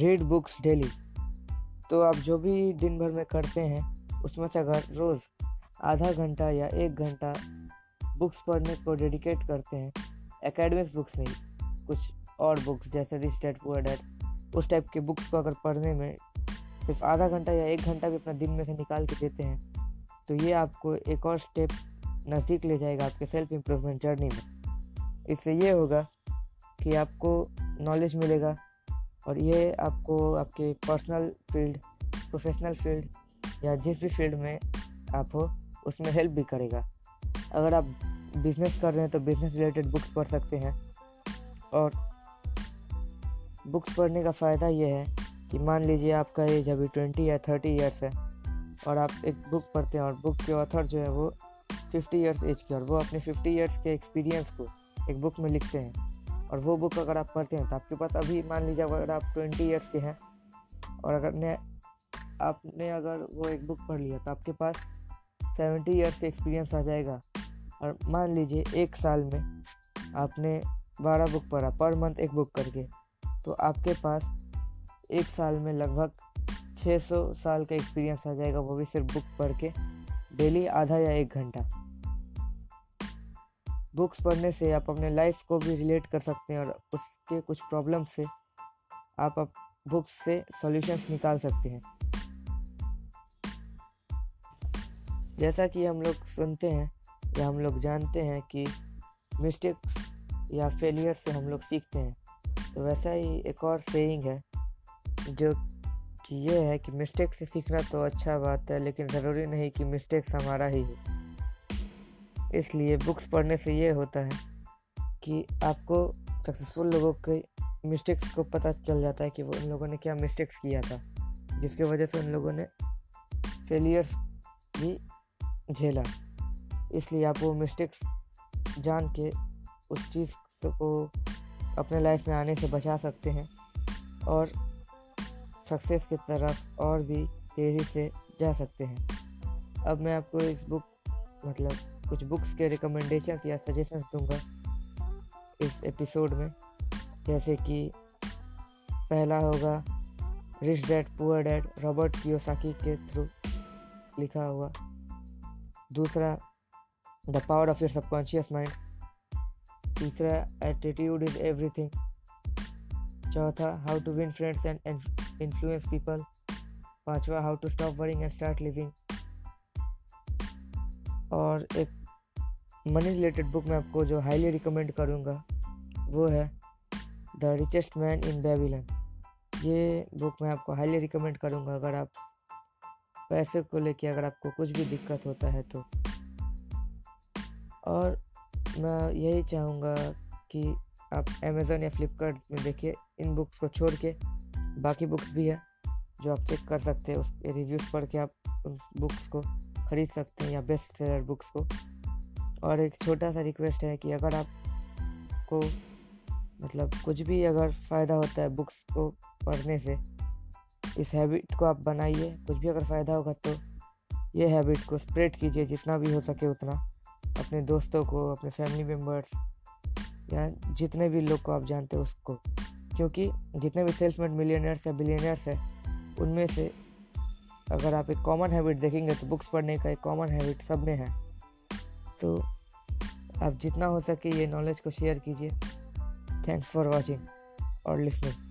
Read books daily तो आप जो भी दिन भर में करते हैं, उसमें से अगर रोज़ आधा घंटा या एक घंटा बुक्स पढ़ने को डेडिकेट करते हैं एकेडमिक्स बुक्स नहीं, कुछ और बुक्स जैसे रिच डैड पुअर डैड उस टाइप के बुक्स को अगर पढ़ने में सिर्फ़ आधा घंटा या एक घंटा भी अपना दिन में से निकाल के देते हैं तो ये आपको एक और स्टेप नज़दीक ले जाएगा आपके सेल्फ इम्प्रूवमेंट जर्नी में। इससे ये होगा कि आपको नॉलेज मिलेगा और ये आपको आपके पर्सनल फ़ील्ड प्रोफेशनल फ़ील्ड या जिस भी फ़ील्ड में आप हो, उसमें हेल्प भी करेगा। अगर आप बिज़नेस कर रहे हैं तो बिज़नेस रिलेटेड बुक्स पढ़ सकते हैं। और बुक्स पढ़ने का फ़ायदा ये है कि मान लीजिए आपका एज अभी ट्वेंटी या थर्टी ईयर्स है, और आप एक बुक पढ़ते हैं और बुक के ऑथर जो है वो फिफ्टी ईयर्स एज के और वो अपने फिफ्टी ईयर्स के एक्सपीरियंस को एक बुक में लिखते हैं। और वो बुक अगर आप पढ़ते हैं तो आपके पास अभी मान लीजिए अगर आप ट्वेंटी ईयर्स के हैं, और अगर ने, आपने अगर वो एक बुक पढ़ लिया तो आपके पास सेवेंटी ईयर्स का एक्सपीरियंस आ जाएगा। और मान लीजिए एक साल में आपने बारह बुक पढ़ा पर मंथ एक बुक करके तो आपके पास एक साल में लगभग 600 साल का एक्सपीरियंस आ जाएगा, वो भी सिर्फ़ बुक पढ़ के डेली आधा या एक घंटा। बुक्स पढ़ने से आप अपने लाइफ को भी रिलेट कर सकते हैं और उसके कुछ प्रॉब्लम से आप अब बुक्स से सॉल्यूशंस निकाल सकते हैं। जैसा कि हम लोग सुनते हैं या हम लोग जानते हैं कि मिस्टेक्स या फेलियर से हम लोग सीखते हैं तो वैसा ही एक और सेइंग है जो कि ये है कि मिस्टेक से सीखना तो अच्छा बात है, लेकिन ज़रूरी नहीं कि मिस्टेक्स हमारा ही हो। इसलिए बुक्स पढ़ने से ये होता है कि आपको सक्सेसफुल लोगों के मिस्टेक्स को पता चल जाता है कि वो उन लोगों ने क्या मिस्टेक्स किया था, जिसके वजह से उन लोगों ने फेलियर्स भी झेला। इसलिए आप वो मिस्टेक्स जान के उस चीज़ को अपने लाइफ में आने से बचा सकते हैं और सक्सेस की तरफ़ और भी तेज़ी से जा सकते हैं। अब मैं आपको इस बुक मतलब कुछ बुक्स के रिकमेंडेशंस या सजेशंस दूँगा इस एपिसोड में। जैसे कि पहला होगा rich dad poor dad Robert Kiyosaki के थ्रू लिखा हुआ। दूसरा the power of your subconscious mind तीसरा एटीट्यूड इज़ एवरीथिंग चौथा how to win friends and influence people पांचवा how to stop worrying and start living और एक मनी रिलेटेड बुक मैं आपको जो हाईली रिकमेंड करूँगा, वो है the richest man in Babylon ये बुक मैं आपको हाईली रिकमेंड करूँगा अगर आप पैसे को लेके अगर आपको कुछ भी दिक्कत होता है तो। और मैं यही चाहूँगा कि आप अमेज़ोन या फ्लिपकार्ट में देखिए, इन बुक्स को छोड़ के बाकी बुक्स भी है जो आप चेक कर सकते हैं उसके रिव्यूज़ पढ़ के आप उन बुक्स को ख़रीद सकते हैं या बेस्ट सेलर बुक्स को। और एक छोटा सा रिक्वेस्ट है कि अगर आपको मतलब कुछ भी अगर फ़ायदा होता है बुक्स को पढ़ने से, इस हैबिट को आप बनाइए। कुछ भी अगर फ़ायदा होगा तो ये हैबिट को स्प्रेड कीजिए, जितना भी हो सके उतना। अपने दोस्तों को, अपने फैमिली मेंबर्स या जितने भी लोग को आप जानते हो उसको। क्योंकि जितने भी सेल्स मेड मिलियनर्स या बिलियनर्स है, उनमें से अगर आप एक कॉमन हैबिट देखेंगे तो बुक्स पढ़ने का एक कॉमन हैबिट सब में है। तो आप जितना हो सके ये नॉलेज को शेयर कीजिए. थैंक्स फॉर वॉचिंग और लिसनिंग